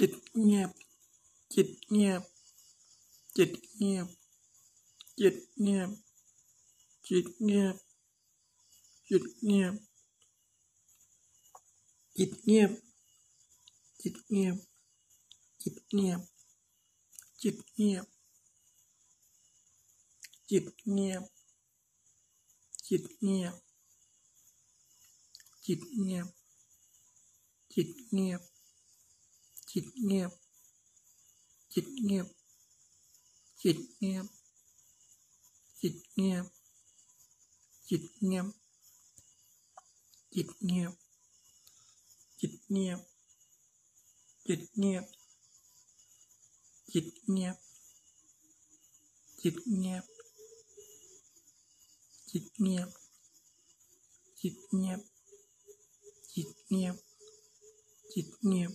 จิตเงียบ จิตเงียบ จิตเงียบ จิตเงียบ จิตเงียบ จิตเงียบ จิตเงียบ จิตเงียบ จิตเงียบ จิตเงียบ จิตเงียบ จิตเงียบ จิตเงียบ จิตเงียบ จิตเงียบ จิตเงียบ จิตเงียบ จิตเงียบ จิตเงียบ จิตเงียบ จิตเงียบ จิตเงียบ จิตเงียบ จิตเงียบ จิตเงียบ จิตเงียบ จิตเงียบ จิตเงียบ